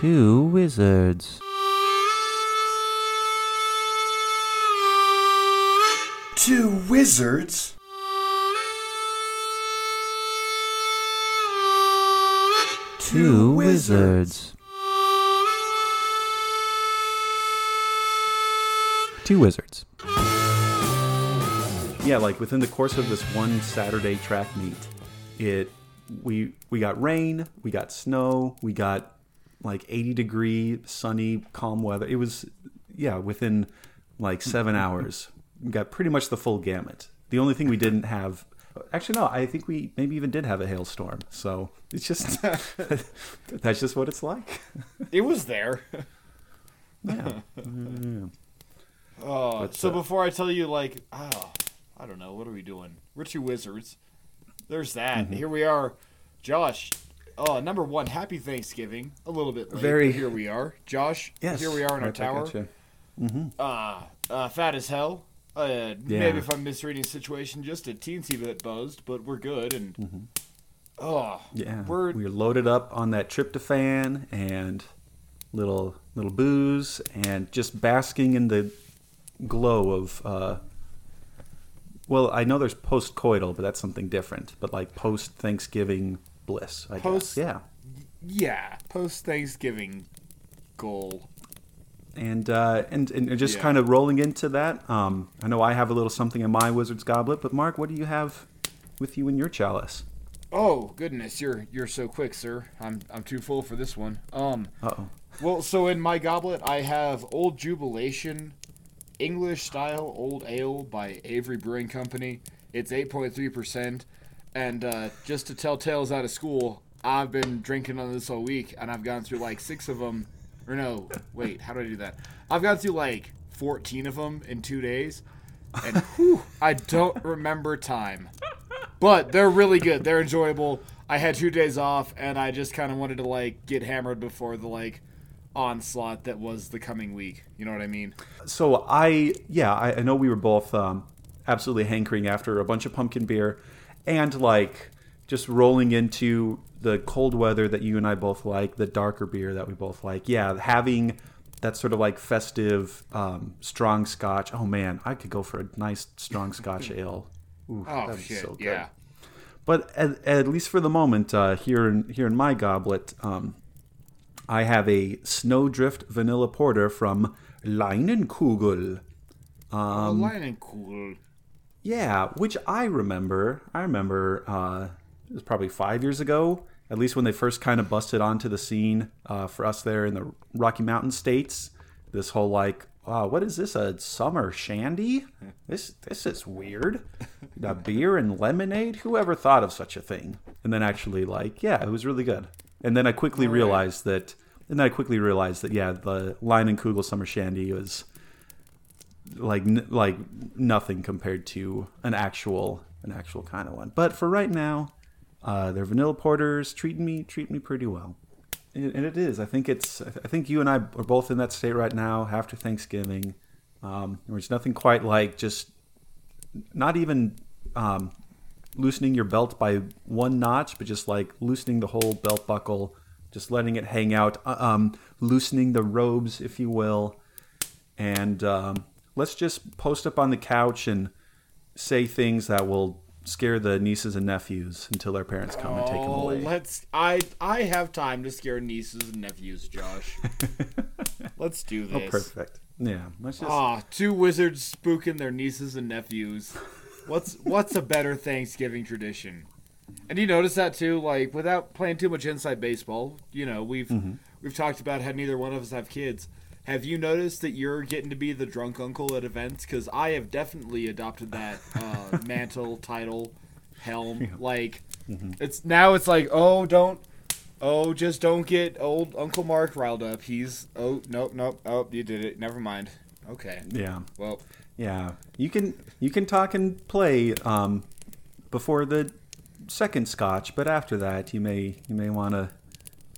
Two wizards. Two wizards? Two wizards. Two wizards. Yeah, like within the course of this one Saturday track meet, it we we got rain, we got snow, we got like 80 degree sunny calm weather. It was yeah, within like 7 hours. We got pretty much the full gamut. The only thing we didn't have Actually no, I think we maybe even did have a hailstorm. So, it's just that's just what it's like. It was there. Yeah. Oh, But, so uh, before I tell you, like, oh, I don't know, what are we doing? We're two wizards. There's that. Mm-hmm. Here we are, Josh. Oh, number one, happy Thanksgiving. A little bit late. Very- Here we are, Josh. Yes. Here we are in our right back at tower. you. Uh, uh, fat as hell. Uh, Yeah. maybe if I'm misreading the situation, just a teensy bit buzzed, but we're good. And oh, Mm-hmm. Yeah, we're we were loaded up on that tryptophan and little little booze, and just basking in the glow of. Uh, well, I know there's post-coital, but that's something different. But like post-Thanksgiving bliss, I Post- guess. Yeah, yeah, post Thanksgiving goal. and uh, and and just Yeah. kind of rolling into that. Um, I know I have a little something in my wizard's goblet, but Mark, what do you have with you in your chalice? Oh goodness, you're you're so quick, sir. I'm I'm too full for this one. Um. Oh. Well, so in my goblet, I have Old Jubilation, English style old ale by Avery Brewing Company. It's 8.3%. And uh, just to tell tales out of school, I've been drinking on this all week, and I've gone through like six of them. Or no, wait, how do I do that? I've gone through like 14 of them in two days. And whew, I don't remember time. But they're really good. They're enjoyable. I had two days off, and I just kind of wanted to like get hammered before the like onslaught that was the coming week. You know what I mean? so I yeah I, I know we were both um, absolutely hankering after a bunch of pumpkin beer and like just rolling into the cold weather that you and I both like the darker beer that we both like yeah having that sort of like festive um, strong scotch oh man I could go for a nice strong scotch ale Ooh, Oh that'd be shit, so good. yeah. But at, at least for the moment, uh, here in here in my goblet, um, I have a Snowdrift Vanilla Porter from Leinenkugel. Um, oh, cool. Yeah, which I remember. I remember uh, it was probably five years ago, at least when they first kind of busted onto the scene uh, for us there in the Rocky Mountain states. This whole like, wow, what is this? A summer shandy? This this is weird. A beer and lemonade? Whoever thought of such a thing? And then actually, like, yeah, it was really good. And then I quickly realized that. And then I quickly realized that yeah, the Leinenkugel Summer Shandy was like like nothing compared to an actual an actual kind of one. But for right now, uh, their vanilla porters treating me treat me pretty well, and and it is. I think it's. I think you and I are both in that state right now after Thanksgiving. Um, there's nothing quite like just not even um, loosening your belt by one notch, but just like loosening the whole belt buckle, just letting it hang out, uh, um, loosening the robes, if you will, and um, let's just post up on the couch and say things that will scare the nieces and nephews until their parents come and take them Oh, away. let's. I I have time to scare nieces and nephews, Josh. let's do this. Oh, perfect. Yeah, let's just. Ah, two wizards spooking their nieces and nephews. What's what's a better Thanksgiving tradition? And you notice that too, like without playing too much inside baseball. You know, we've we've talked about how neither one of us have kids. Have you noticed that you're getting to be the drunk uncle at events? Because I have definitely adopted that uh, mantle, title, helm. Like it's now it's like, oh, don't, oh, just don't get old Uncle Mark riled up. He's oh nope nope oh you did it. Never mind. Okay. Yeah, Well, yeah. You can you can talk and play um, before the second scotch, but after that, you may you may want to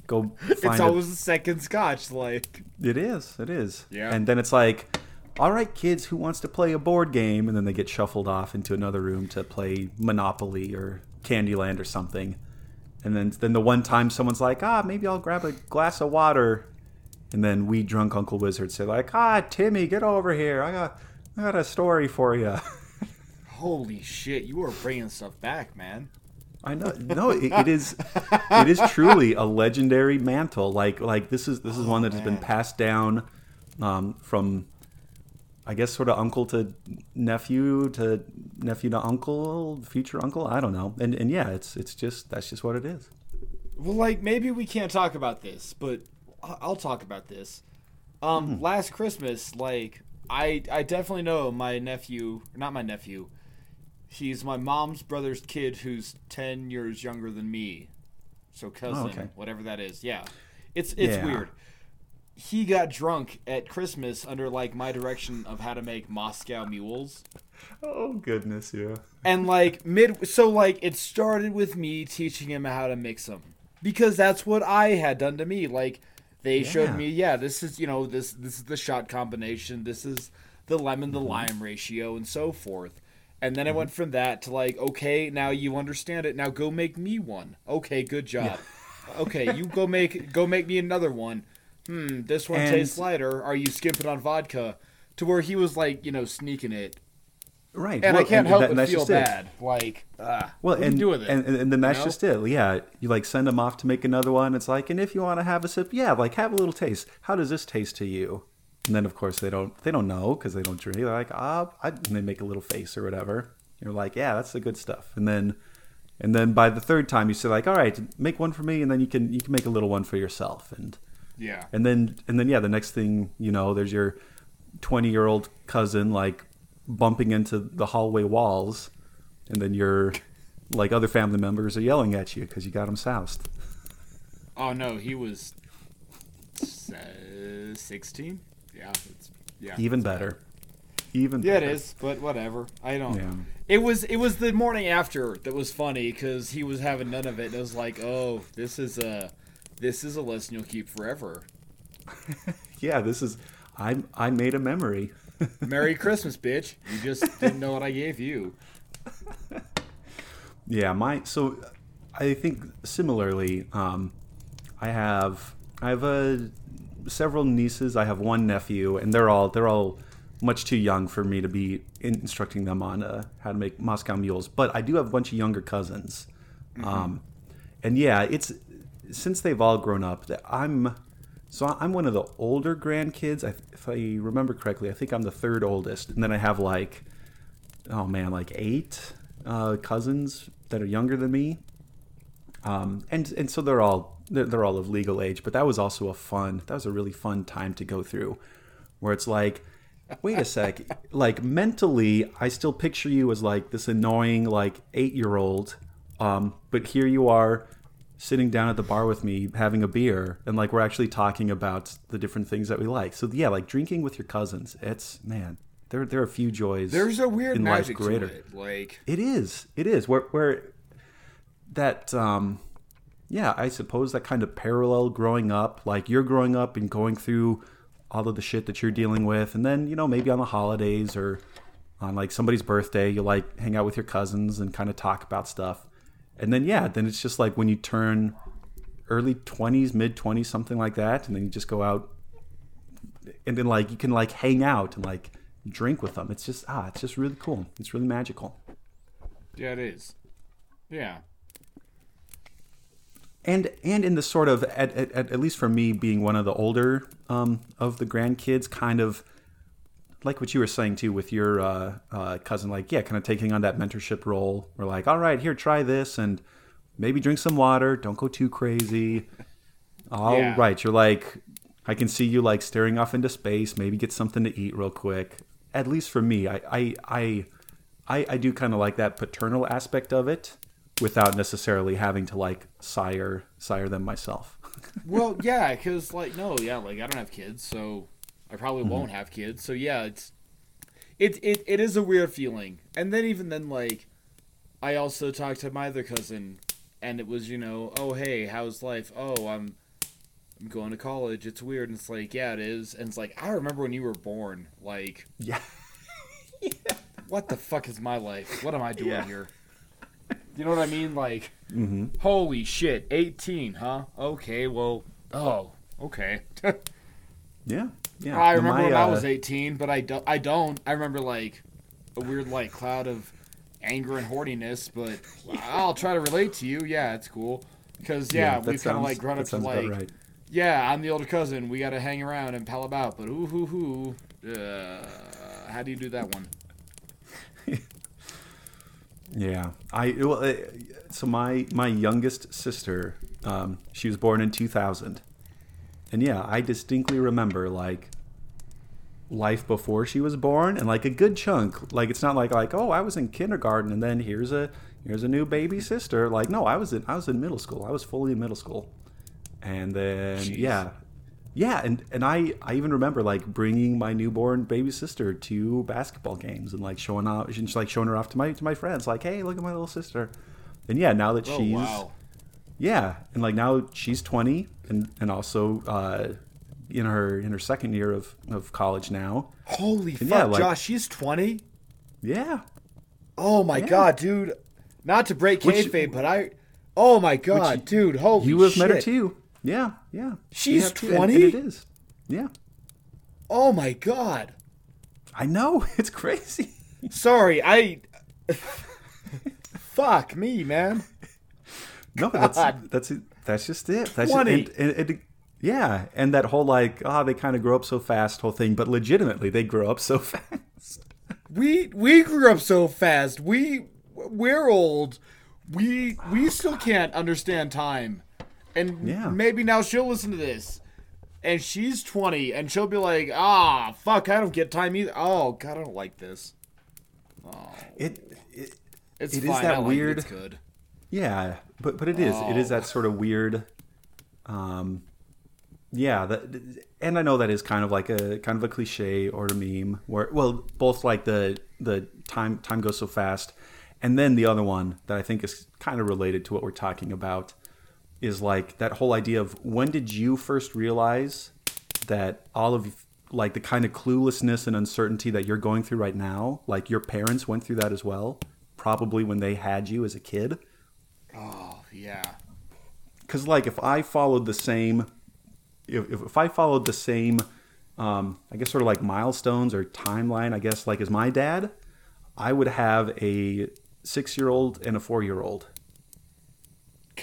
go find. it's a- always the second scotch. Like It is. It is. Yeah. And then it's like, all right, kids, who wants to play a board game? And then they get shuffled off into another room to play Monopoly or Candyland or something. and then then the one time someone's like, ah, maybe I'll grab a glass of water, and then we drunk Uncle Wizard say like, ah, Timmy, get over here. I got I got a story for you. Holy shit, you are bringing stuff back, man. I know. No, it, it is. It is truly a legendary mantle. Like like this is this is one that has been passed down um, from, I guess, sort of uncle to nephew to nephew to uncle, future uncle. I don't know. And and yeah, it's it's just that's just what it is. Well, like maybe we can't talk about this, but I'll talk about this. Um, last Christmas, like I, I definitely know my nephew, not my nephew. He's my mom's brother's kid, who's ten years younger than me. So cousin, okay. whatever that is. Yeah, it's it's Yeah. weird. He got drunk at Christmas under like my direction of how to make Moscow mules. Oh goodness, yeah. and like mid so like it started with me teaching him how to mix them because that's what i had done to me like they showed me yeah this is you know this this is the shot combination this is the lemon Mm-hmm. to lime ratio and so forth and then i went from that to like okay now you understand it now go make me one okay good job okay you go make go make me another one hmm this one And- tastes lighter are you skimping on vodka to where he was like you know sneaking it Right. and well, I can't help that- but feel just it. bad. Like, ah, Well, and, you do with it? and and then that's know? just it. Yeah, you like send them off to make another one. It's like, and if you want to have a sip, yeah, like have a little taste. How does this taste to you? And then of course they don't they don't know because they don't drink. They're like, ah, I, and they make a little face or whatever. You're like, yeah, that's the good stuff. And then and then by the third time you say like, all right, make one for me, and then you can you can make a little one for yourself. And yeah, and then and then yeah, the next thing you know, there's your 20 year old cousin like bumping into the hallway walls, and then your like other family members are yelling at you because you got them soused. Oh no, he was sixteen. Yeah, it's, yeah, Even better. Even Yeah, it better. is, but whatever. I don't. Yeah. It was it was the morning after that was funny because he was having none of it. And it was like, oh, this is a this is a lesson you'll keep forever. Yeah, this is I I made a memory. Merry Christmas, bitch! You just didn't know what I gave you. Yeah, my so I think similarly, um, I have I have uh, several nieces. I have one nephew, and they're all they're all much too young for me to be instructing them on uh, how to make Moscow mules. But I do have a bunch of younger cousins, um, and yeah, it's since they've all grown up that I'm. So I'm one of the older grandkids. I, if I remember correctly, I think I'm the third oldest, and then I have like oh man, like eight uh, cousins that are younger than me, um, and and so they're all they're, they're all of legal age. But that was also a fun. That was a really fun time to go through, where it's like, wait a sec, like mentally, I still picture you as like this annoying like eight year old, um, but here you are. Sitting down at the bar with me, having a beer, and like we're actually talking about the different things that we like. So yeah, like drinking with your cousins, it's man, there there are a few joys. There's a weird in to greater. it. Like, It is. It is. Where where that um yeah, I suppose that kind of parallel growing up, like you're growing up and going through all of the shit that you're dealing with and then, you know, maybe on the holidays or on like somebody's birthday, you like hang out with your cousins and kind of talk about stuff. And then yeah, then it's just like when you turn early 20s, mid 20s, something like that, and then you just go out and then like you can like hang out and like drink with them. It's just ah, it's just really cool. It's really magical. yeah, it is. Yeah. And and in the sort of at, at, at least for me being one of the older um, of the grandkids kind of like what you were saying too with your uh, uh, cousin like yeah kind of taking on that mentorship role. We're like all right here try this and maybe drink some water. Don't go too crazy. All right, Yeah. you're like i can see you like staring off into space. Maybe get something to eat real quick. At least for me i i i i, I do kind of like that paternal aspect of it without necessarily having to like sire sire them myself Well, yeah, because like no, yeah, like I don't have kids, so I probably Mm-hmm. won't have kids. So yeah, it's it it it is a weird feeling. And then even then, like I also talked to my other cousin, and it was you know, oh hey, how's life? Oh, I'm I'm going to college. It's weird. And it's like yeah, it is. And it's like I remember when you were born. Like yeah what the fuck is my life? What am I doing Yeah. here? You know what I mean? Like, holy shit, 18, huh? Okay, well, oh, okay. Yeah, yeah. I remember my, when I uh, was 18, but I, do, I don't. I remember, like, a weird, like, cloud of anger and horniness, but I'll try to relate to you. Yeah, it's cool. Because, yeah, that we've kind of, like, grown up to, like, right. yeah, I'm the older cousin. We got to hang around and pal about, but ooh, hoo, hoo. Uh, how do you do that one? Yeah, I well, so my my youngest sister, um, she was born in 2000, and yeah, I distinctly remember like life before she was born, and like a good chunk. Like it's not like like oh I was in kindergarten and then here's a here's a new baby sister. Like no, I was in I was in middle school. I was fully in middle school, and then Jeez. yeah. Yeah, and, and I, I even remember like bringing my newborn baby sister to basketball games and like showing off, just like showing her off to my to my friends, like, hey, look at my little sister. And yeah, now that Oh, she's wow. yeah, and like now she's twenty and and also uh, in her in her second year of, of college now. Holy fuck, yeah, like- Josh, she's 20? Yeah, Oh my Yeah. god, dude. Not to break kayfabe, but I. Oh my god, dude. Holy you have shit. met her too. Yeah, yeah. She's You have too, 20? it is. Yeah, Oh my god. I know it's crazy. Sorry, I. Fuck me, man. No, that's God. that's it. That's just it. That's 20. Just, and, and, and, yeah, and that whole like, ah, they kind of grow up so fast, whole thing. But legitimately, they grow up so fast. We we grew up so fast. We we're old. We we still can't understand time. And Yeah. maybe now she'll listen to this. And she's 20 and she'll be like, "Ah, fuck, I don't get time either." Oh, god, I don't like this. It, it It's It is fine. that like weird- It. It's good. yeah, but but it is. It is Oh. that sort of weird. Um, yeah, that, and I know that is kind of like a kind of a cliche or a meme where well, both like the the time time goes so fast, and then the other one that I think is kind of related to what we're talking about is like that whole idea of when did you first realize that all of like the kind of cluelessness and uncertainty that you're going through right now, like your parents went through that as well, probably when they had you as a kid. Oh, yeah. Because like if I followed the same, if, if I followed the same, um, I guess sort of like milestones or timeline, I guess like as my dad, I would have a six-year-old and a four-year-old,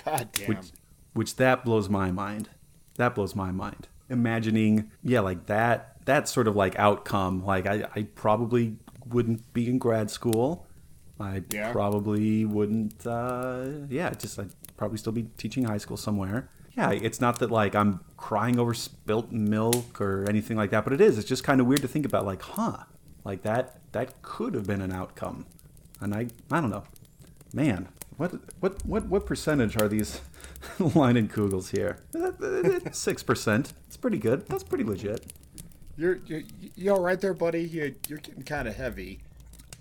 God damn. which which that blows my mind. That blows my mind. Imagining, yeah, like that that sort of like outcome. Like I, I probably wouldn't be in grad school. I Yeah. probably wouldn't. Uh, yeah, just I'd probably still be teaching high school somewhere. Yeah, it's not that like I'm crying over spilt milk or anything like that, but it is. It's just kind of weird to think about. Like, huh? Like that that could have been an outcome, and I I don't know, man. What what what what percentage are these Leinenkugels here? Six percent. It's pretty good. That's pretty legit. You're, you're you all right there, buddy? You're, you're getting kind of heavy.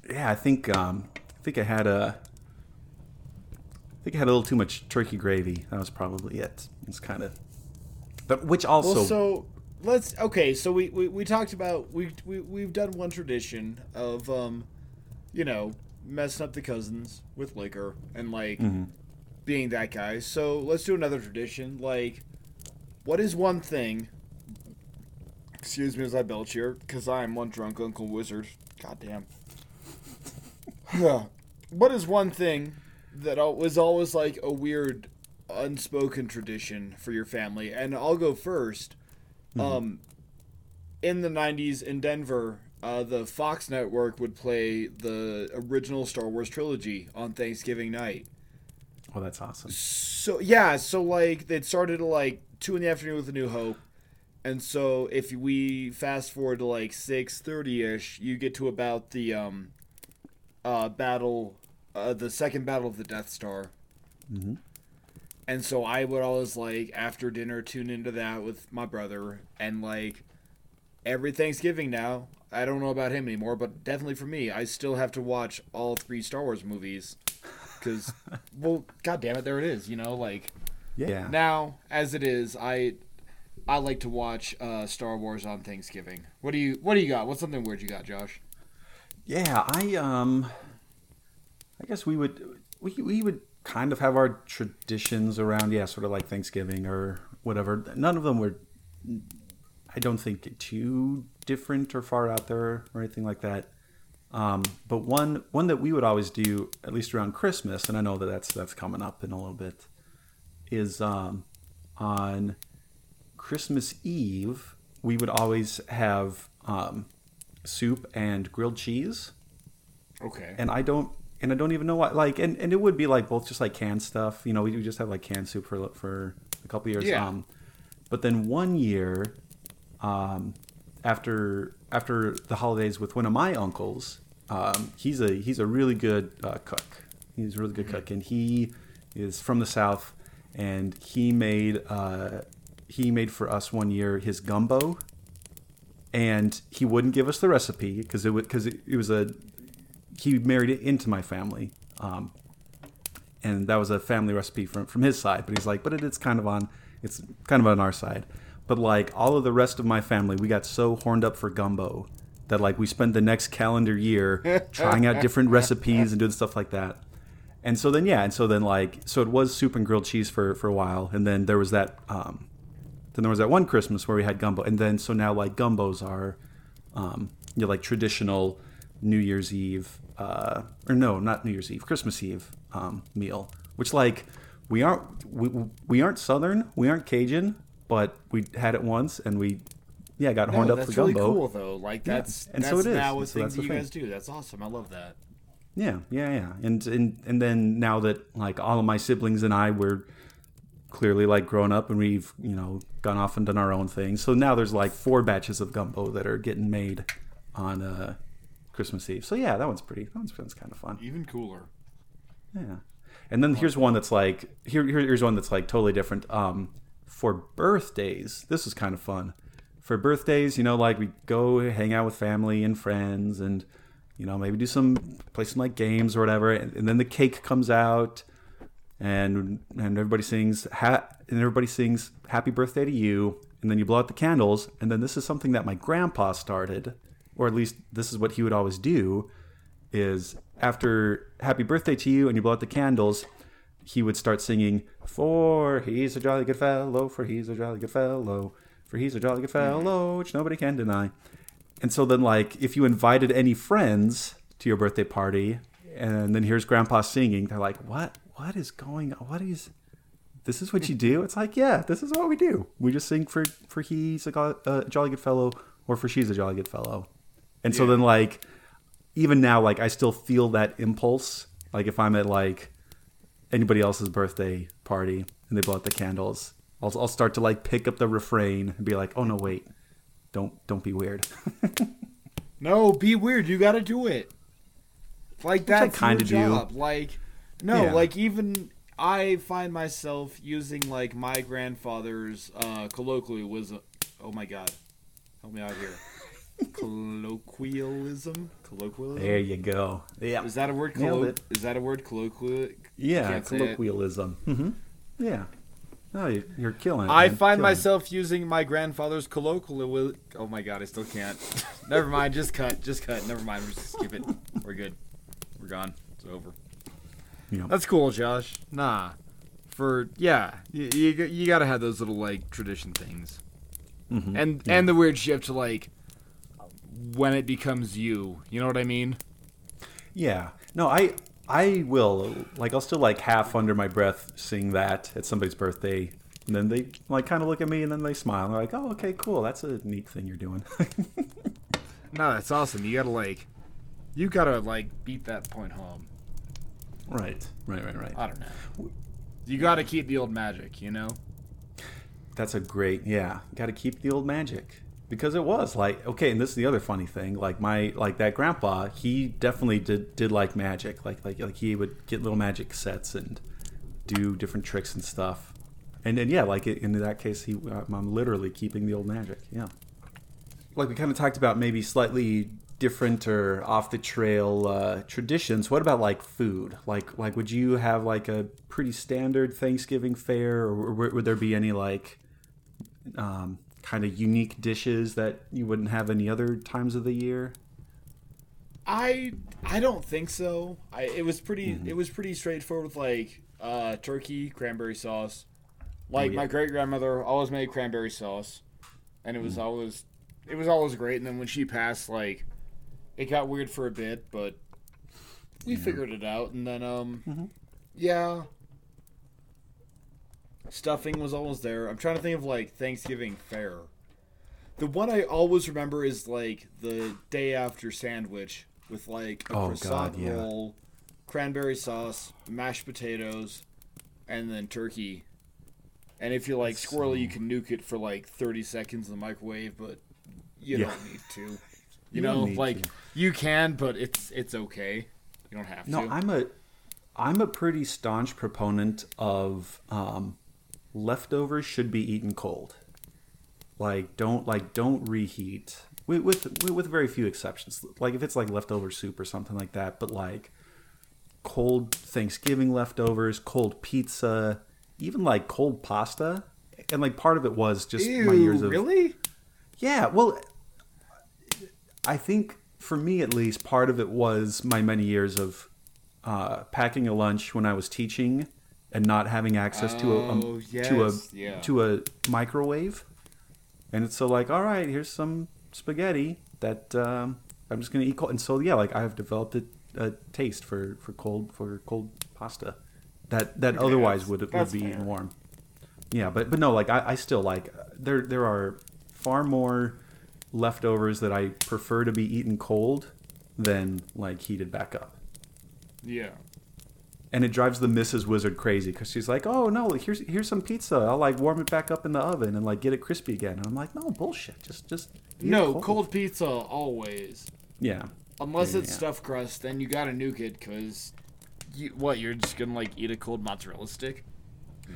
Yeah, I think um, I think I had a I think I had a little too much turkey gravy. That was probably it. It's kind of, but which also Well, so let's okay. So we, we, we talked about we, we we've done one tradition of um, you know, messing up the cousins with liquor and like being that guy. So let's do another tradition. Like, what is one thing? Excuse me as I belch here, because I am one drunk Uncle Wizard. God damn. what is one thing that was always like a weird unspoken tradition for your family? And I'll go 1st Um, in the 90s in Denver, uh, the Fox network would play the original Star Wars trilogy on Thanksgiving night. oh, that's awesome. So yeah, so like they started at like two in the afternoon with A New Hope, and so if we fast forward to like six thirty ish, you get to about the um, uh, battle, uh, the second battle of the Death Star. Mhm. And so I would always like after dinner tune into that with my brother, and like every Thanksgiving now. I don't know about him anymore, but definitely for me, I still have to watch all three Star Wars movies because, well, god damn it, there it is. You know, like Yeah. now as it is, I I like to watch uh, Star Wars on Thanksgiving. What do you What do you got? What's something weird you got, Josh? Yeah, I um, I guess we would we we would kind of have our traditions around yeah, sort of like Thanksgiving or whatever. None of them were I don't think too different or far out there or anything like that. Um, but one one that we would always do at least around Christmas, and I know that that's that's coming up in a little bit, is um, on Christmas Eve we would always have um, soup and grilled cheese, Okay. and I don't and I don't even know why. like and, and it would be like both just like canned stuff, you know, we just have like canned soup for for a couple years. Yeah. Um, but then one year, um, after after the holidays with one of my uncles, um, he's a he's a really good uh, cook. He's a really good cook, and he is from the south, and he made uh, he made for us one year his gumbo, and he wouldn't give us the recipe because it because it, it was a he married it into my family. Um, and that was a family recipe from from his side. But he's like, but it, it's kind of on it's kind of on our side. But like all of the rest of my family, we got so horned up for gumbo that like we spent the next calendar year trying out different recipes and doing stuff like that. And so then yeah, and so then like so it was soup and grilled cheese for for a while, and then there was that um, then there was that one Christmas where we had gumbo, and then so now like gumbos are um, you know, like traditional New Year's Eve, uh, or no, not New Year's Eve, Christmas Eve um, meal. Which like we aren't we, we aren't Southern, we aren't Cajun, but we had it once and we yeah got horned no, up that's for really gumbo. cool though. Like Yeah, that's and that's so it is. now a And so thing that's that you thing. guys do. That's awesome. I love that. Yeah, yeah, yeah. And and and then now that like all of my siblings and I were clearly like grown up and we've, you know, gone off and done our own thing. So now there's like four batches of gumbo that are getting made on uh Christmas Eve. So yeah, that one's pretty that one's, that one's kind of fun. Even cooler. Yeah. And then here's one that's like here, here here's one that's like totally different. Um for birthdays, this is kind of fun. For birthdays, you know, like we go hang out with family and friends and you know, maybe do some play some like games or whatever and, and then the cake comes out and and everybody sings ha- and everybody sings happy birthday to you and then you blow out the candles and then this is something that my grandpa started or at least this is what he would always do is after happy birthday to you and you blow out the candles he would start singing for he's a jolly good fellow for he's a jolly good fellow for he's a jolly good fellow which nobody can deny. And so then like if you invited any friends to your birthday party and then here's grandpa singing they're like what? What is going on? What is this is what you do? It's like yeah this is what we do. We just sing for for he's a, go- a jolly good fellow or for she's a jolly good fellow. And so then like even now like i still feel that impulse. Like if i'm at like anybody else's birthday party and they blow out the candles i'll, I'll start to like pick up the refrain and be like oh no wait don't don't be weird No, be weird. You got to do it. Like that's your do. job. Like no, Yeah. like even I find myself using like my grandfather's uh colloquialism. Oh my god, help me out here. Colloquialism. Colloquialism. there you go yeah Is that a word? Nailed Collo- it. is that a word? Colloquial. yeah Can't say it. colloquialism mm-hmm. yeah no you- you're killing it I man. find Killing it. myself using my grandfather's colloquial. Oh my god, I still can't. Never mind, just cut, just cut. Never mind, we're just skip it. We're good. We're gone. It's over. Yeah. That's cool, Josh. Nah, for yeah, you you, you gotta have those little like tradition things, Mhm. and Yeah. and the weird shift to like when it becomes you. You know what I mean? Yeah. No, I I will like I'll still like half under my breath sing that at somebody's birthday. And then they like kind of look at me and then they smile. And They're like, "Oh, okay, cool. That's a neat thing you're doing." No, that's awesome. You gotta like, you gotta like beat that point home. right. Right, right, right. I don't know. You gotta keep the old magic, you know. That's a great, yeah. Got to keep the old magic because it was like okay. And this is the other funny thing. Like my like that grandpa, he definitely did did like magic. Like like like he would get little magic sets and do different tricks and stuff. And then yeah, like in that case, he I'm literally keeping the old magic. Yeah. Like we kind of talked about maybe slightly different or off the trail uh, traditions. What about like food? Like like would you have like a pretty standard Thanksgiving fare, or would would there be any like um, kind of unique dishes that you wouldn't have any other times of the year? I I don't think so. I it was pretty it was pretty straightforward with like uh, turkey, cranberry sauce. Like yeah. my great grandmother always made cranberry sauce, and it was always it was always great. And then when she passed, like it got weird for a bit, but we figured it out. And then um, yeah, stuffing was always there. I'm trying to think of like Thanksgiving fare. The one I always remember is like the day after sandwich with like a Oh, croissant God, yeah. roll, cranberry sauce, mashed potatoes, and then turkey. And if you like squirrely, you can nuke it for like 30 seconds in the microwave, but you Yeah. don't need to. You, You know, like to. you can, but it's it's okay. You don't have No, to. No, I'm a I'm a pretty staunch proponent of um, leftovers should be eaten cold. Like don't like don't reheat with, with with very few exceptions. Like if it's like leftover soup or something like that, but like cold Thanksgiving leftovers, cold pizza, even like cold pasta. And like part of it was just my years of really? yeah, well, I think for me at least, part of it was my many years of uh, packing a lunch when I was teaching and not having access to a, Oh, um, to a yeah. to a microwave. And it's so like, all right, here's some spaghetti that um, I'm just gonna eat cold. And so yeah, like I have developed a, a taste for, for cold for cold pasta that that otherwise would would be fair. warm. Yeah, but but no, like I, I still like there there are far more leftovers that I prefer to be eaten cold than like heated back up. Yeah. And it drives the Mrs. Wizard crazy because she's like, "Oh no, here's here's some pizza. I'll like warm it back up in the oven and like get it crispy again." And I'm like, "No bullshit. Just just No, cold. pizza always. Yeah, Unless Yeah, it's yeah. stuffed crust, then you gotta nuke it because, you, what you're just gonna like eat a cold mozzarella stick?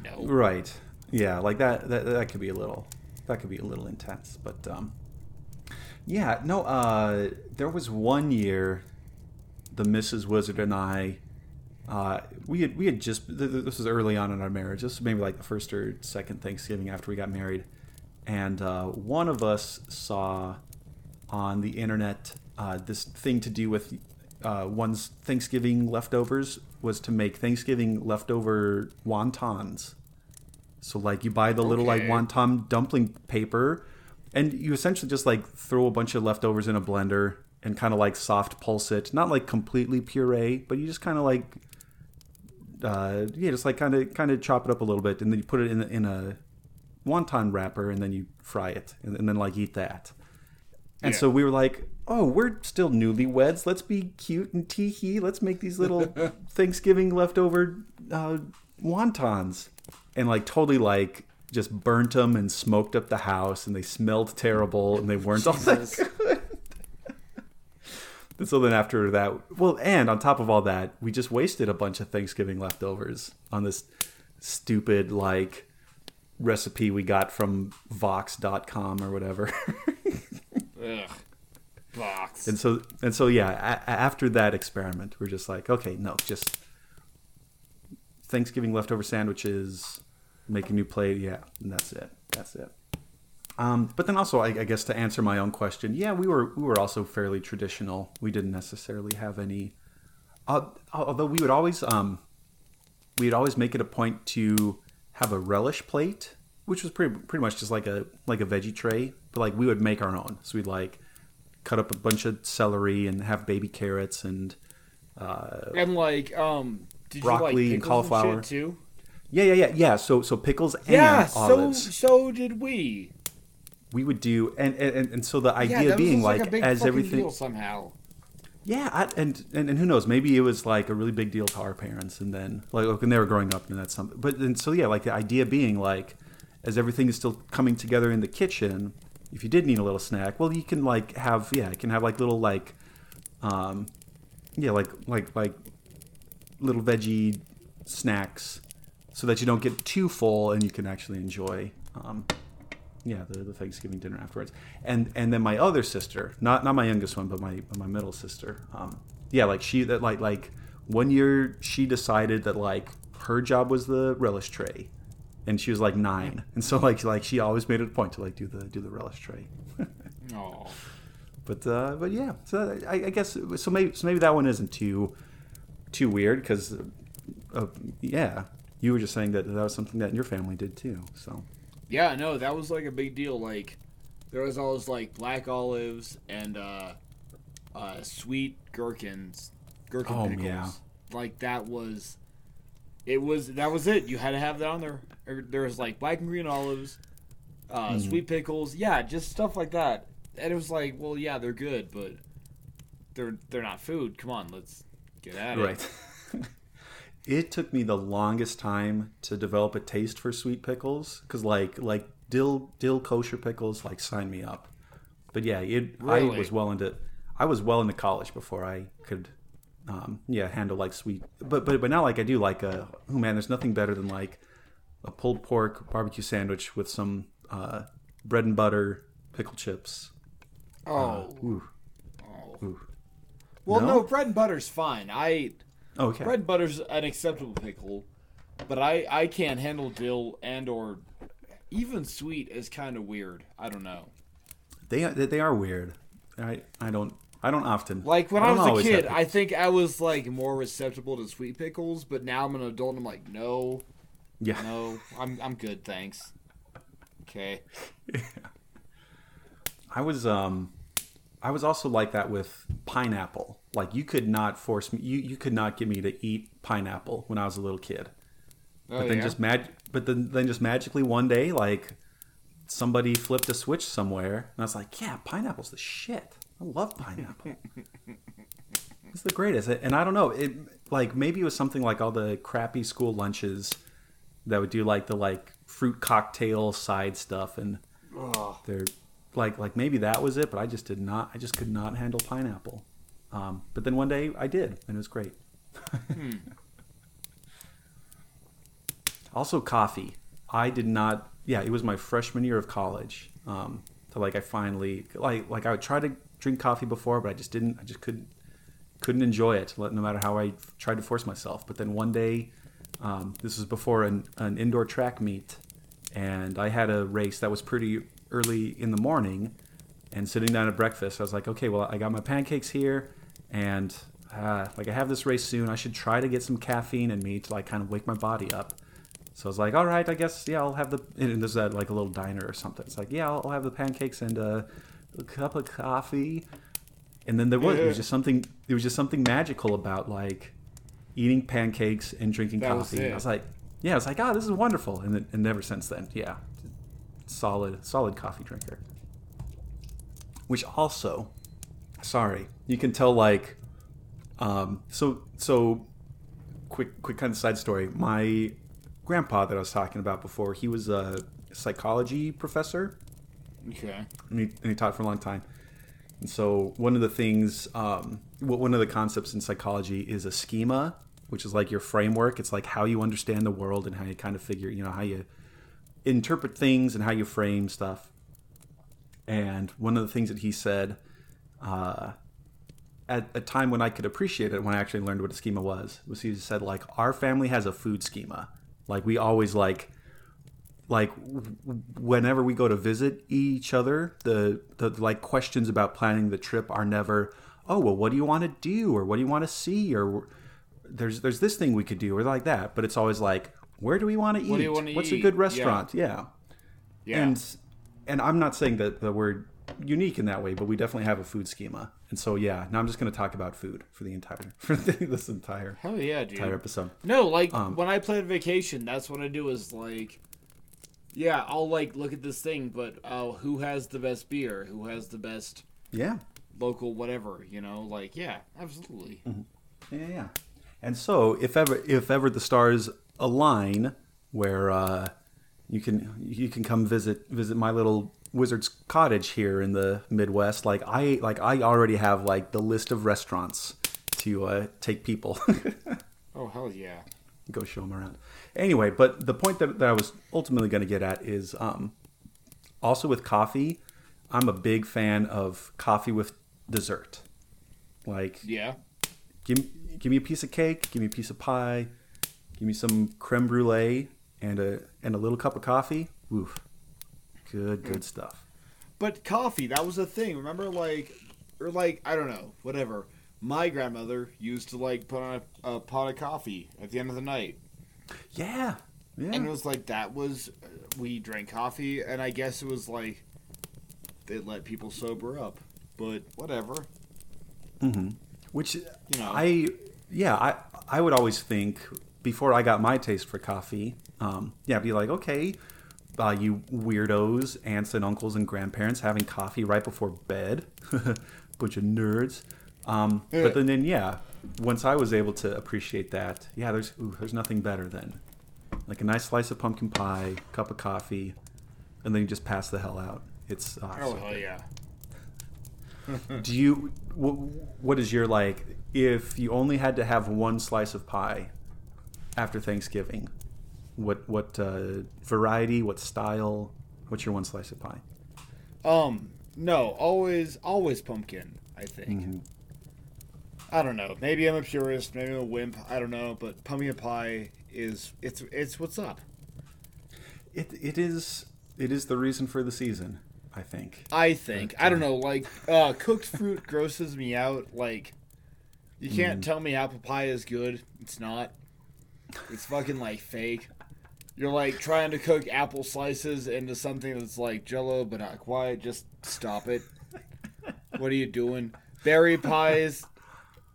No. right. Yeah, like that that that could be a little that could be a little intense, but um, yeah, no. Uh, there was one year, the Mrs. Wizard and I uh, we had we had just th- th- this was early on in our marriage. This was maybe like the first or second Thanksgiving after we got married, and uh, one of us saw on the internet uh, this thing to do with uh, one's Thanksgiving leftovers was to make Thanksgiving leftover wontons. So like you buy the little like wonton dumpling paper, and you essentially just like throw a bunch of leftovers in a blender and kind of like soft pulse it, not like completely puree, but you just kind of like uh, yeah, just like kind of kind of chop it up a little bit, and then you put it in in a wonton wrapper, and then you fry it, and, and then like eat that. And Yeah. so we were like, oh, we're still newlyweds. Let's be cute and tee Let's make these little Thanksgiving leftover uh, wontons, and like totally like just burnt them and smoked up the house, and they smelled terrible, and they weren't all that good. And so then after that, well, and on top of all that, we just wasted a bunch of Thanksgiving leftovers on this stupid like recipe we got from vox.com or whatever. Ugh. Box. and so and so yeah, a- after that experiment, we're just like, okay, no, just Thanksgiving leftover sandwiches, make a new plate, yeah, and that's it. That's it. Um, but then also, I, I guess to answer my own question, yeah, we were we were also fairly traditional. We didn't necessarily have any, uh, although we would always um, we'd always make it a point to have a relish plate, which was pretty pretty much just like a like a veggie tray, but like we would make our own. So we'd like cut up a bunch of celery and have baby carrots and uh, and like, um, did Broccoli you and like pickles cauliflower. shit too? yeah yeah yeah yeah. So so pickles and Yeah. So so did we. We would do and and, and so the Yeah, idea that being like, like, as everything somehow. yeah I, and, and and who knows maybe it was like a really big deal to our parents and then like when they were growing up and that's something but and so yeah like the idea being like as everything is still coming together in the kitchen if you did need a little snack well you can like have yeah you can have like little like um yeah like like like little veggie snacks so that you don't get too full and you can actually enjoy um yeah the, the thanksgiving dinner afterwards and and then my other sister not not my youngest one but my my middle sister um yeah like she that like like one year she decided that like her job was the relish tray and she was like nine and so like like she always made it a point to like do the do the relish tray Oh. but uh, but yeah. So I, I guess so. Maybe so maybe that one isn't too too weird because uh, yeah, you were just saying that that was something that your family did too. So Yeah, no, that was like a big deal. Like, there was always like black olives and uh, uh, sweet gherkins, gherkin Oh, pickles. yeah. Like that was, it was that was it. You had to have that on there. There was like black and green olives, uh, Hmm. sweet pickles. Yeah, just stuff like that. And it was like, well, yeah, they're good, but they're they're not food. Come on, let's get at it. right. it took me the longest time to develop a taste for sweet pickles because like like dill dill kosher pickles like sign me up. But yeah, it I was well into I was well into college before I could um, yeah handle like sweet. But but but now like I do like a oh man, there's nothing better than like a pulled pork barbecue sandwich with some uh, bread and butter pickle chips. Oh, Ooh. oh. Ooh. well, No? no, bread and butter's fine. I Okay. Bread butter's an acceptable pickle, but I I can't handle dill and or even sweet is kind of weird. I don't know. They are- they are weird. I I don't I don't often Like when I, don't was a kid, I think I was like more receptible to sweet pickles, but now I'm an adult and I'm like, no, yeah. no, I'm I'm good, thanks. Okay. I was um I was also like that with pineapple. Like you could not force me you, you could not get me to eat pineapple when I was a little kid. Oh, But then yeah? just mag but then then just magically one day like somebody flipped a switch somewhere and I was like, "Yeah, pineapple's the shit. I love pineapple." it's the greatest. And I don't know, it like maybe it was something like all the crappy school lunches that would do like the like fruit cocktail side stuff and Ugh. they're like like maybe that was it but i just did not i just could not handle pineapple. Um, but then one day i did and it was great. Also coffee. I did not yeah it was my freshman year of college um, to like i finally like like i would try to drink coffee before but i just didn't i just couldn't couldn't enjoy it no matter how i tried to force myself. But then one day um, this was before an, an indoor track meet and i had a race that was pretty early in the morning and sitting down at breakfast i was like okay well i got my pancakes here and uh, like i have this race soon i should try to get some caffeine in me to like kind of wake my body up so I was like, all right, I guess, yeah, I'll have the, and there's that like a little diner or something. It's like, yeah, I'll, I'll have the pancakes and uh, a cup of coffee. And then there was, it was just something, there was just something magical about like eating pancakes and drinking That coffee. it. I was like, yeah, I was like, oh, this is wonderful. And, then, and ever since then, yeah, solid, solid coffee drinker. Which also, sorry, you can tell like, um, so, so quick quick kind of side story. My grandpa that I was talking about before, he was a psychology professor Okay. and he, and he taught for a long time. And so one of the things, um, one of the concepts in psychology is a schema, which is like your framework. It's like how you understand the world and how you kind of figure, you know, how you interpret things and how you frame stuff. And one of the things that he said, uh, at a time when I could appreciate it, when I actually learned what a schema was, was he said like our family has a food schema. Like we always like like whenever we go to visit each other, the the like questions about planning the trip are never, oh well, what do you want to do or what do you want to see or there's there's this thing we could do or like that, but it's always like where do we want to eat? What you wanna What's a good restaurant? Yeah. Yeah. And and I'm not saying that, that we're unique in that way, but we definitely have a food schema. And so yeah, now I'm just going to talk about food for the entire for this entire Hell yeah, dude. entire episode. No, like Um, when I plan vacation, that's what I do is like, yeah, I'll like look at this thing, but uh, who has the best beer? Who has the best Yeah. local whatever? You know, like yeah, absolutely. Yeah, yeah. And so, if ever if ever the stars align, where uh, you can you can come visit visit my little wizard's cottage here in the Midwest, like I like I already have like the list of restaurants to uh, take people. Oh hell yeah. go show them around. Anyway, but the point that, that I was ultimately going to get at is um, also with coffee. I'm a big fan of coffee with dessert. Like, Yeah. give give me a piece of cake, give me a piece of pie, give me some creme brulee, and a and a little cup of coffee. Oof, good good stuff. But coffee, that was the thing. Remember, like or like I don't know, whatever. My grandmother used to like put on a, a pot of coffee at the end of the night, Yeah. Yeah. and it was like that was uh, we drank coffee, and I guess it was like they let people sober up, but whatever. Mm-hmm. Which You know. I yeah, I I would always think before I got my taste for coffee, um, yeah, be like, okay, uh, you weirdos, aunts and uncles and grandparents having coffee right before bed, bunch of nerds. Um, but then, then yeah, once I was able to appreciate that, yeah, there's ooh, there's nothing better than like a nice slice of pumpkin pie, cup of coffee, and then you just pass the hell out. It's uh, Oh hell yeah! do you what is your like if you only had to have one slice of pie after thanksgiving what what uh, variety what style what's your one slice of pie Um, no, always, always pumpkin. I think. I don't know. Maybe I'm a purist. Maybe I'm a wimp. I don't know. But pumpkin pie is it's it's what's up. it, it is it is the reason for the season i think I think. I don't know. Like uh, cooked fruit grosses me out. Like you can't tell me apple pie is good. It's not. It's fucking like fake. You're like trying to cook apple slices into something that's like Jello, but not quite. Just stop it. What are you doing? Berry pies.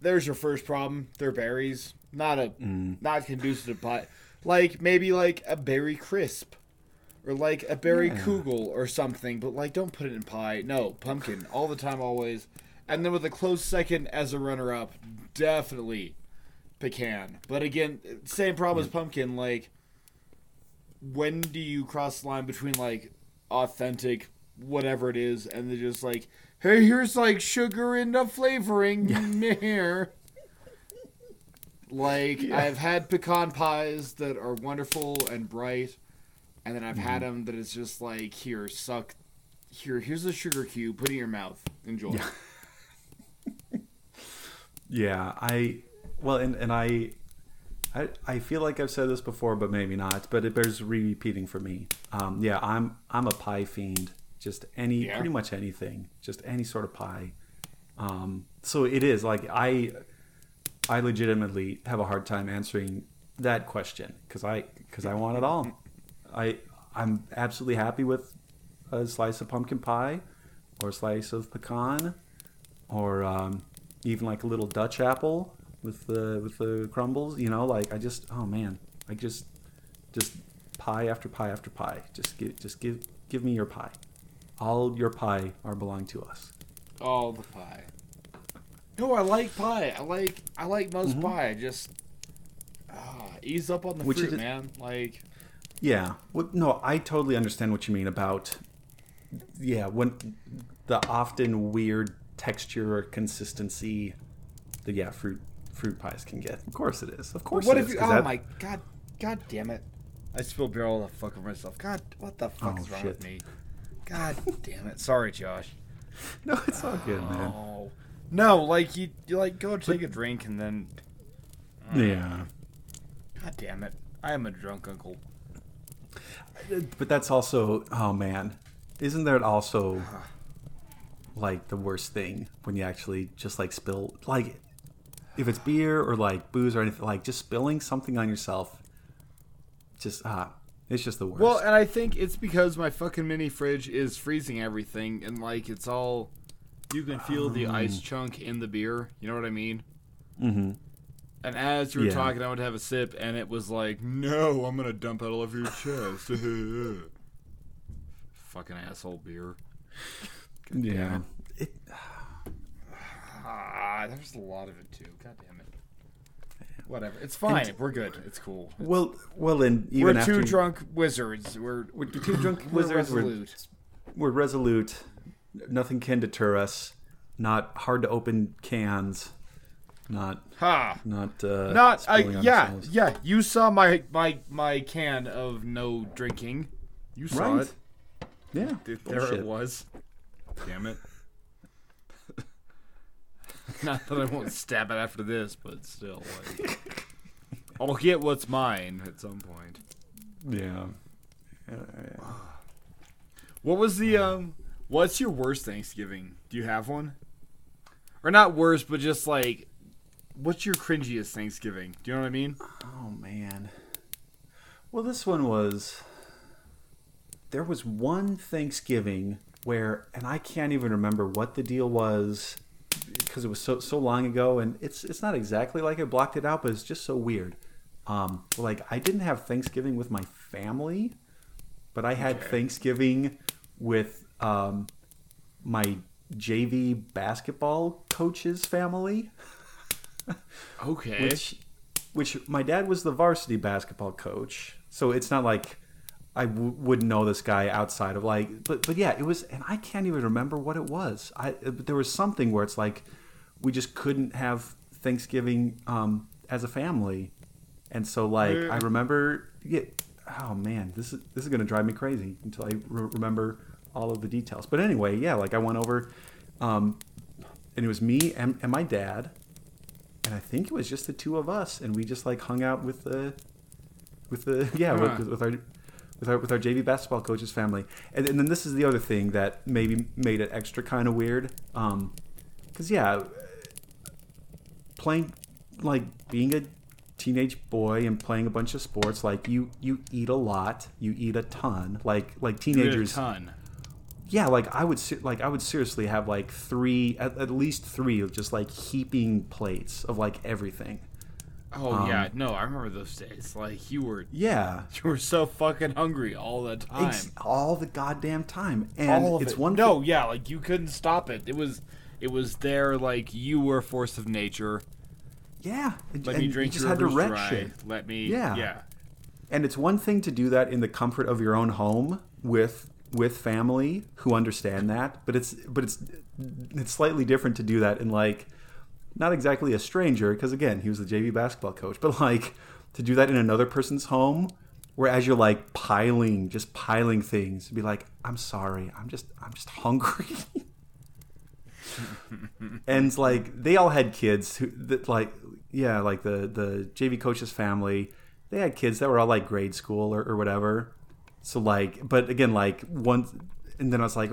There's your first problem. They're berries. Not a mm. not conducive to pie. Like maybe like a berry crisp or like a berry kugel or something, but like don't put it in pie. No, pumpkin all the time, always. And then with a close second as a runner-up, definitely pecan. But again, same problem as pumpkin. Like, when do you cross the line between like authentic whatever it is, and they're just like, hey, here's like sugar and a flavoring here. Like I've had pecan pies that are wonderful and bright, and then I've had mm-hmm. them that it's just like here, suck, here, here's a sugar cube, put it in your mouth, enjoy. yeah i well and, and I, I i feel like i've said this before but maybe not but it bears repeating for me. Um, yeah i'm i'm a pie fiend. Just any Yeah. pretty much anything. Just any sort of pie. Um, so it is like i i legitimately have a hard time answering that question because i because i want it all. I i'm absolutely happy with a slice of pumpkin pie or a slice of pecan or um, even like a little dutch apple with the with the crumbles you know like i just oh man i just just pie after pie after pie just give just give give me your pie all your pie are belong to us All the pie. No, I like pie. I like I like most pie. I just ah, ease up on the Which fruit, is- man. Like Yeah. Well, no, I totally understand what you mean about yeah, when the often weird texture or consistency the yeah, fruit fruit pies can get. Of course it is. Of course what it if is, you? Oh that- my god! God damn it! I spilled beer all the fuck over myself. God, what the fuck Oh, is wrong shit. with me? God damn it! Sorry, Josh. No, it's all good, man. Oh no! Like you, you like go take a drink and then. Uh, yeah. God damn it! I am a drunk uncle. But that's also oh man. Isn't that also like the worst thing when you actually just like spill like if it's beer or like booze or anything like just spilling something on yourself just ah it's just the worst. Well, and I think it's because my fucking mini fridge is freezing everything, and like it's all. You can feel the ice chunk in the beer. You know what I mean? mm-hmm. And as you were Yeah. talking, I would have a sip, and it was like, "No, I'm gonna dump it all over your chest." Fucking asshole beer. Yeah. It, Ah, there's a lot of it too. God damn it. Whatever. It's fine. We're good. It's cool. well, well, and even we're after two drunk wizards. We're we're two drunk we're wizards. We're, resolute. we're resolute. Nothing can deter us. Not hard to open cans. Not Ha. not uh, Not. I, yeah. ourselves. Yeah. You saw my my my can of no drinking. You saw Right. it. Yeah. There Bullshit. it was. Damn it. Not that I won't stab it after this, but still, like, I'll get what's mine at some point. Yeah. Yeah, yeah. What was the um? What's your worst Thanksgiving? Do you have one? or not worst, but just like, what's your cringiest Thanksgiving? Do you know what I mean? Oh man. Well, this one was. There was one Thanksgiving where, and I can't even remember what the deal was because it was so so long ago, and it's it's not exactly like I blocked it out, but it's just so weird. Um, like I didn't have Thanksgiving with my family, but I had Thanksgiving with um, my JV basketball coach's family Okay. which which my dad was the varsity basketball coach so it's not like I w- wouldn't know this guy outside of like but but yeah it was and i can't even remember what it was. I but there was something where it's like we just couldn't have thanksgiving um as a family. And so like i remember yeah, oh man this is this is gonna drive me crazy until i re- remember all of the details. But anyway yeah like i went over um and it was me and, and my dad and I think it was just the two of us, and we just like hung out with the, with the yeah with, with our, with our with our JV basketball coach's family, and, and then this is the other thing that maybe made it extra kind of weird, um, because yeah, playing like being a teenage boy and playing a bunch of sports like you you eat a lot you eat a ton like like You did a teenagers ton. yeah like i would like i would seriously have like three at, at least three of just like heaping plates of like everything Oh yeah, um, no, I remember those days. Like you were, yeah you were so fucking hungry all the time. ex- all the goddamn time and it's it. one No, yeah, like you couldn't stop it. It was, it was there. Like you were a force of nature. yeah Let and me drink you just your had to dry. shit Let me. Yeah. Yeah. and it's one thing to do that in the comfort of your own home with with family who understand that but it's but it's it's slightly different to do that in like not exactly a stranger because again he was the JV basketball coach but like to do that in another person's home whereas you're like piling just piling things be like I'm sorry I'm just I'm just hungry. And like they all had kids who that like yeah like the the JV coach's family they had kids that were all like grade school or, or whatever. So like but again like one and then I was like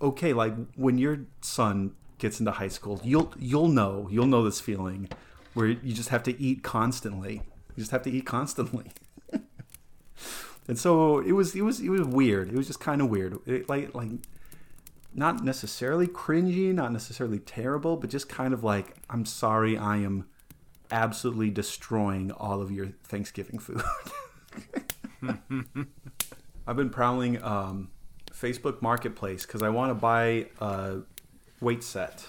okay like when your son gets into high school you'll you'll know you'll know this feeling where you just have to eat constantly. You just have to eat constantly. And so it was it was it was weird. It was just kind of weird. It, like like not necessarily cringy, not necessarily terrible, but just kind of like, I'm sorry, I am absolutely destroying all of your Thanksgiving food. I've been prowling um, Facebook Marketplace because I want to buy a weight set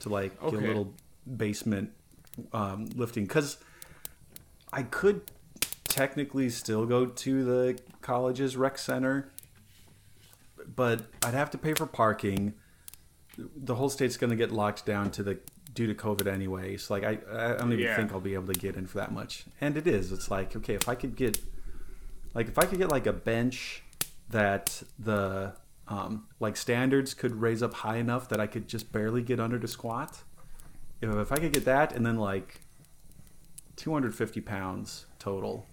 to like get a little basement um, lifting because I could technically still go to the college's rec center but I'd have to pay for parking. The whole state's going to get locked down to the due to COVID anyway. So like I, I don't even Yeah. think I'll be able to get in for that much. And it is. It's like okay, if I could get, like if I could get like a bench that the um, like standards could raise up high enough that I could just barely get under to squat. If, if I could get that and then like 250 pounds total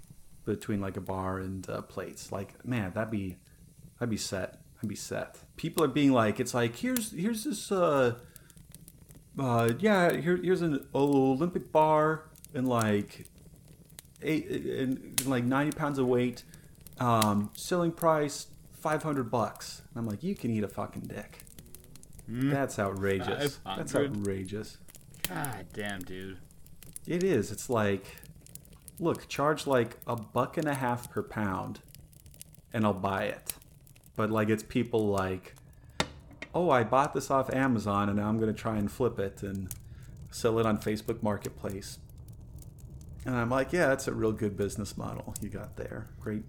between like a bar and uh, plates, like man, that'd be I'd be set. I'd be set. People are being like, it's like here's here's this uh uh yeah here here's an Olympic bar and like eight and, like ninety pounds of weight, um, selling price five hundred bucks. And I'm like, you can eat a fucking dick. Hmm. That's outrageous. That's outrageous. God damn, dude. It is. It's like, look, charge like a buck and a half per pound, and I'll buy it. But like, it's people like, oh, I bought this off Amazon, and now I'm gonna try and flip it and sell it on Facebook Marketplace. And I'm like, yeah, that's a real good business model you got there. Great,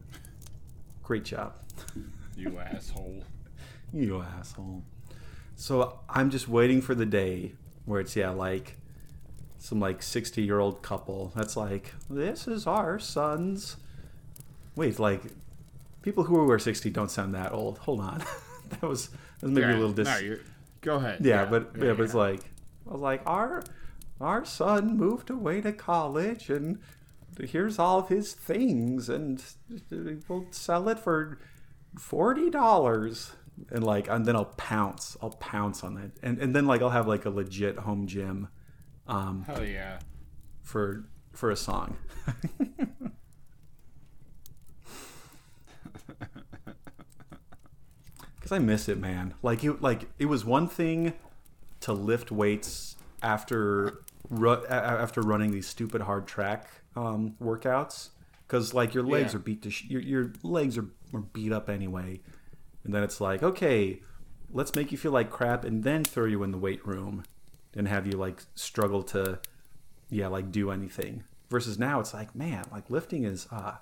great job. You asshole. You asshole. So I'm just waiting for the day where it's yeah, like some like 60 year old couple that's like, this is our son's. Wait, like people who are 60 don't sound that old. Hold on, that was that was maybe Yeah, a little dis. no, go ahead. yeah, but yeah, but it's like I was like our our son moved away to college and here's all of his things and uh, we'll sell it for forty dollars. and like and then I'll pounce. I'll pounce on it, and and then like I'll have like a legit home gym, um, Hell yeah. for for a song. Cause I miss it, man. Like it, like it was one thing to lift weights after ru- after running these stupid hard track um, workouts. Cause like your legs Yeah. are beat to sh- your your legs are, are beat up anyway, and then it's like okay, let's make you feel like crap, and then throw you in the weight room, and have you like struggle to yeah like do anything versus now it's like man like lifting is uh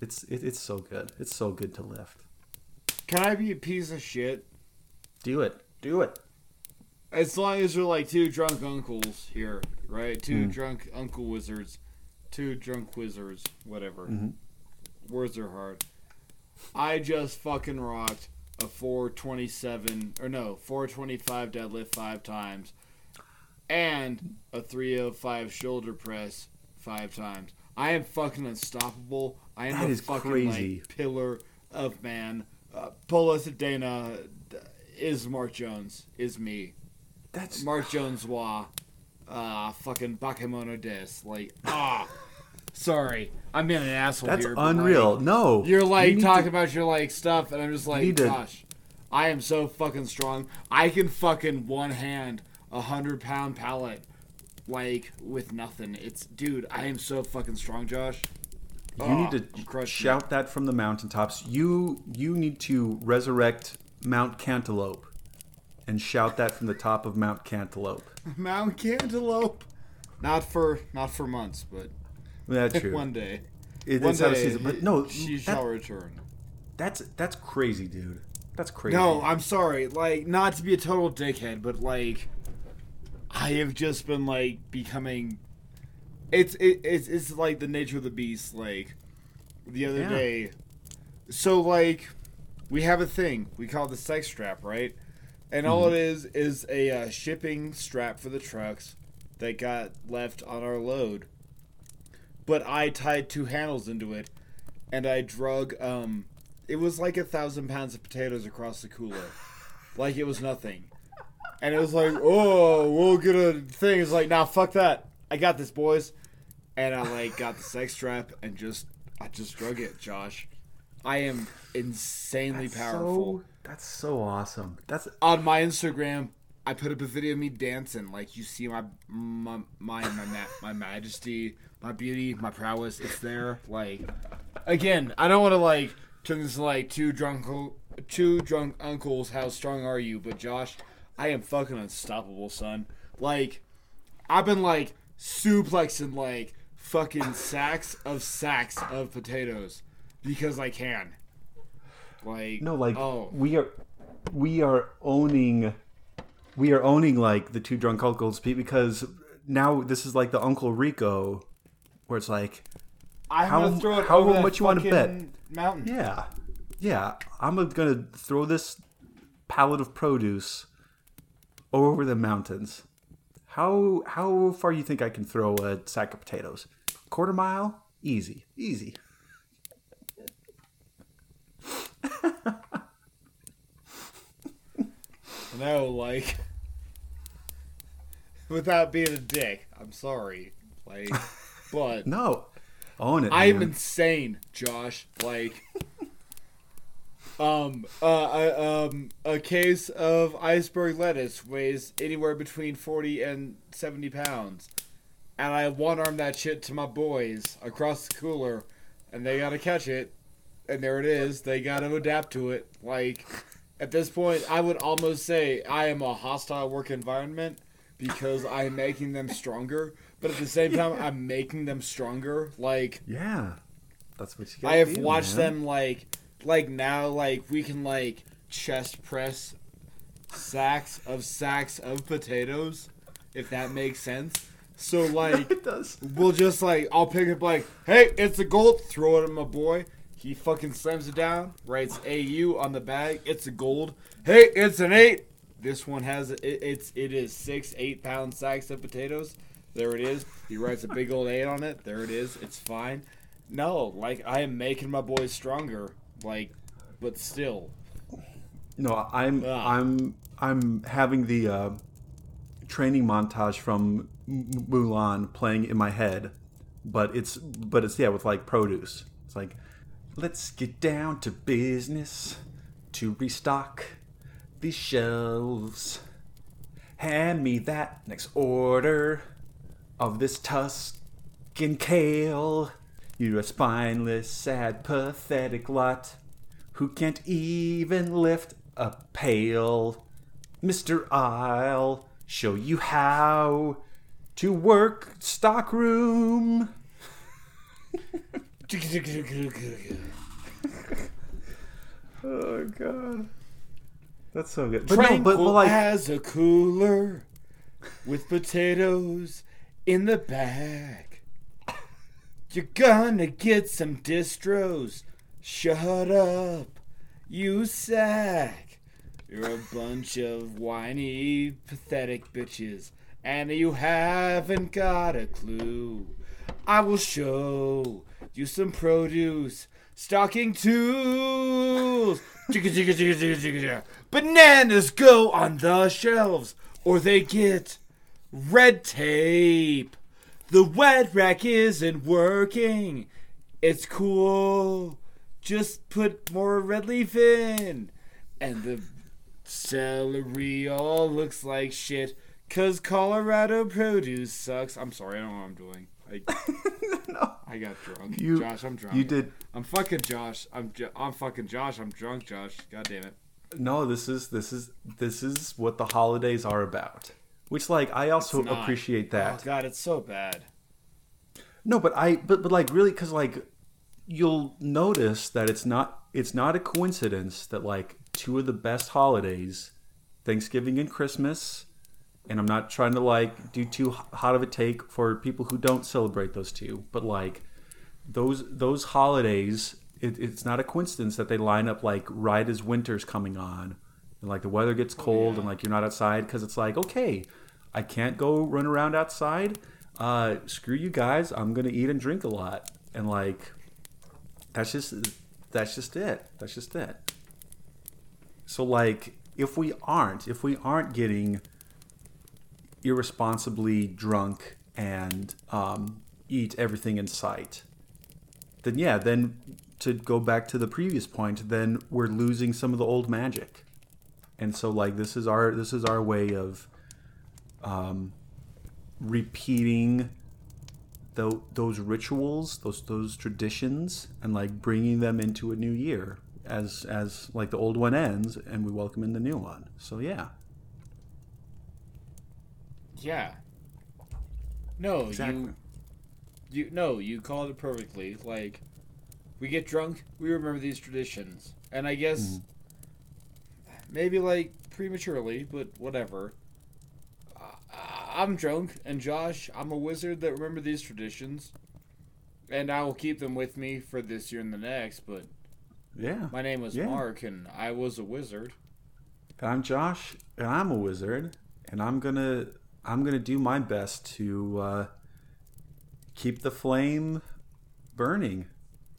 it's it, it's so good it's so good to lift Can I be a piece of shit? do it do it As long as we're like two drunk uncles here, right? Two Hmm. drunk uncle wizards, two drunk wizards, whatever. Mhm. Words are hard. I just fucking rocked a 427 or no 425 deadlift five times, and a 305 shoulder press five times. I am fucking unstoppable. I am That a fucking crazy. like pillar of man. Uh, Polo Dana is Mark Jones. Is me. that's Mark Jones wa uh fucking Bakemono des. Like ah sorry. I'm being an asshole that's here. but, unreal like, no you're like you talking to- about your like stuff and I'm just like to- gosh. I am so fucking strong. I can fucking one hand a hundred pound pallet like with nothing. It's dude, I am so fucking strong, Josh. you Oh, need to crushing shout that from the mountaintops you you need to resurrect mount cantaloupe and shout that from the top of mount cantaloupe Mount Cantaloupe. Not for not for months, but that's true one day. It- One it's out of day season but no she that- shall return. that's that's crazy dude that's crazy No, I'm sorry. Like, not to be a total dickhead, but like, I have just been like becoming. It's it, it's it's like the nature of the beast. Like, the other Yeah. day, so like, we have a thing we call the sex strap, right? And all Mm-hmm. it is is a uh, shipping strap for the trucks that got left on our load. But I tied two handles into it, and I drug um it was like a thousand pounds of potatoes across the cooler. like it was nothing. And it was like, oh, we'll get a thing. It's like, nah, fuck that. I got this, boys. And I like got the sex strap and just I just drug it, Josh. I am insanely That's powerful. so, that's so awesome that's On my Instagram, I put up a video of me dancing. Like you see my my my my, ma- my majesty, my beauty, my prowess. It's there. Like again, I don't want to like turn this like two drunk two drunk uncles. How strong are you? But Josh, I am fucking unstoppable, son. Like I've been like suplexing like fucking sacks of sacks of potatoes because I can. Like No, like oh we are we are owning we are owning like the two drunk uncles Pete, because now this is like the Uncle Rico where it's like I'm How- gonna throw it how over much you wanna bet? Mountain. yeah yeah I'm gonna throw this pallet of produce over the mountains. How how far you think I can throw a sack of potatoes? Quarter mile? Easy, easy. No, like without being a dick. I'm sorry, like, but No, own it. I'm man. insane, Josh. Like, um, uh, I, um, a case of iceberg lettuce weighs anywhere between forty and seventy pounds, and I one arm that shit to my boys across the cooler, and they gotta catch it, and there it is. They gotta adapt to it. Like, at this point, I would almost say I am a hostile work environment because I'm making them stronger. But at the same time, I'm making them stronger. Like, Yeah, that's what you. I have do, watched man. them like like now like we can like chest press sacks of sacks of potatoes if that makes sense. So like It does. we'll just like I'll pick up like hey it's a gold throw it at my boy he fucking slams it down writes AU on the bag. It's a gold. Hey it's an eight. This one has it, it's it is six eight pound sacks of potatoes. There it is. He writes a big old eight on it. There it is. It's fine. No like I am making my boys stronger like but still. No, I'm Ah. I'm I'm having the uh, training montage from M- Mulan playing in my head, but it's but it's yeah with like produce. It's like let's get down to business to restock these shelves. Hand me that next order of this Tuscan kale. You're a spineless, sad, pathetic lot who can't even lift a pail. Mr. I'll show you how to work stockroom. Oh god, that's so good. But no, Tranquil but, but like as a cooler with potatoes in the bag. You're gonna get some distros. Shut up, you sack. You're a bunch of whiny, pathetic bitches, and you haven't got a clue. I will show you some produce. Stocking tools. Bananas go on the shelves, or they get red tape. The wet rack isn't working. It's cool. Just put more red leaf in. And the celery all looks like shit. Cause Colorado produce sucks. I'm sorry, I don't know what I'm doing. I, I got drunk. You- Josh, I'm drunk. you did I'm fucking Josh. I'm I'm fucking Josh. I'm drunk, Josh. God damn it. no. This is this is this is what the holidays are about. Which like I also appreciate that. Oh god, it's so bad. No, but I but but like really because like you'll notice that it's not it's not a coincidence that like two of the best holidays, Thanksgiving and Christmas, and I'm not trying to like do too hot of a take for people who don't celebrate those two, but like those those holidays, it, it's not a coincidence that they line up like right as winter's coming on, and like the weather gets cold and like you're not outside because it's like okay, I can't go run around outside. Uh, screw you guys, I'm gonna eat and drink a lot, and like that's just that's just it. That's just it. So like if we aren't if we aren't getting irresponsibly drunk and um, eat everything in sight, then yeah, then to go back to the previous point, then we're losing some of the old magic. And so like this is our this is our way of um, repeating tho- those rituals, those those traditions, and like bringing them into a new year as as like the old one ends and we welcome in the new one. So yeah, Yeah. No, Exactly. you you no, you called it perfectly. Like we get drunk, we remember these traditions. And I guess maybe like prematurely, but whatever. Uh, I'm drunk and Josh, I'm a wizard that remember these traditions. And I will keep them with me for this year and the next, but yeah. my name was Yeah. Mark and I was a wizard. I'm Josh, and I'm a wizard, and I'm gonna I'm gonna do my best to uh, keep the flame burning,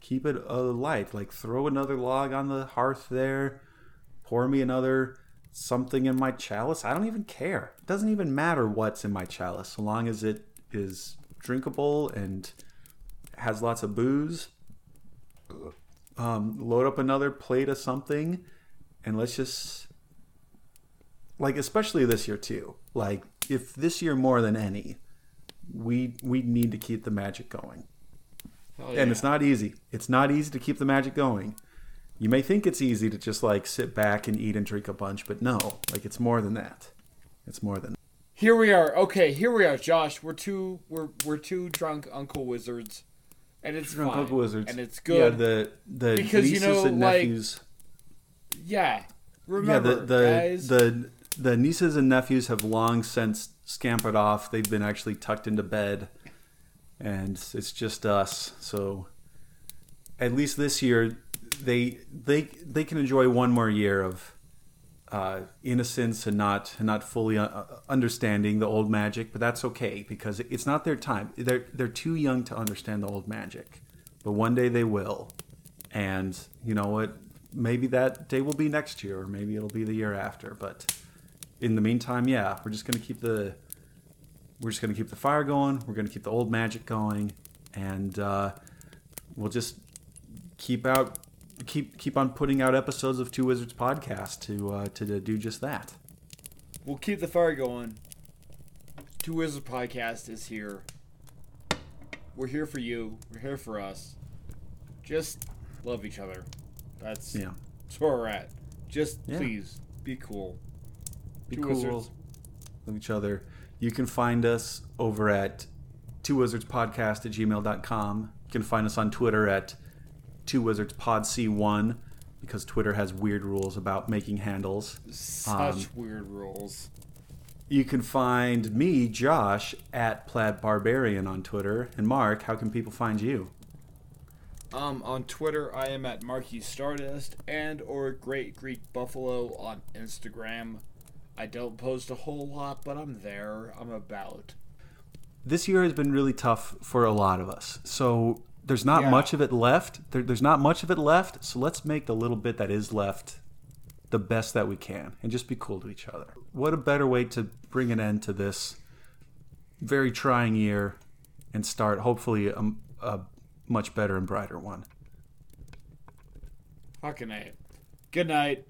keep it alight. Like throw another log on the hearth there, pour me another something in my chalice. I don't even care. It doesn't even matter what's in my chalice, so long as it is drinkable and has lots of booze. Um, load up another plate of something, and let's just like especially this year too like if this year more than any we we need to keep the magic going Hell and it's not easy it's not easy to keep the magic going you may think it's easy to just like sit back and eat and drink a bunch but no like it's more than that it's more than Here we are. Okay, here we are, Josh. We're two we're we're two drunk uncle wizards. And it's drunk fine. uncle wizards And it's good. yeah the the Because, you know, and like, nephews Yeah. Remember, yeah the the, guys. the the nieces and nephews have long since scampered off. They've been actually tucked into bed. And it's just us. So at least this year they they they can enjoy one more year of uh, innocence and not not fully uh, understanding the old magic but that's okay because it's not their time. They're they're too young to understand the old magic but one day they will. And you know what? Maybe that day will be next year, or maybe it'll be the year after. But in the meantime, yeah, we're just gonna keep the we're just gonna keep the fire going. We're gonna keep the old magic going, and uh, we'll just keep out keep keep on putting out episodes of Two Wizards podcast to uh, to do just that. We'll keep the fire going. Two Wizards podcast is here. We're here for you. We're here for us. Just love each other. That's Yeah, that's where we're at. Just Yeah. please be cool. Be Two cool Wizards. with each other. You can find us over at two wizards podcast at gmail.com. You can find us on Twitter at two wizards pod c1 because Twitter has weird rules about making handles. Such weird rules. You can find me, Josh, at Plaid Barbarian on Twitter. And Mark, how can people find you? Um, on Twitter, I am at Marky Stardust and or Great Greek Buffalo on Instagram. I don't post a whole lot, but I'm there. I'm about. This year has been really tough for a lot of us. So there's not Yeah. much of it left. There, there's not much of it left. So let's make the little bit that is left the best that we can and just be cool to each other. What a better way to bring an end to this very trying year and start hopefully a, a much better and brighter one. Fucking night. Good night.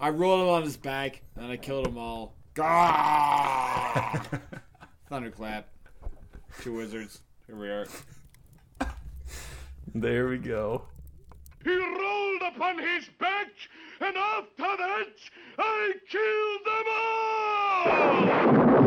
I rolled him on his back and I killed them all. Gah! Thunderclap. Two wizards. Here we are. There we go. He rolled upon his back, and after that, I killed them all!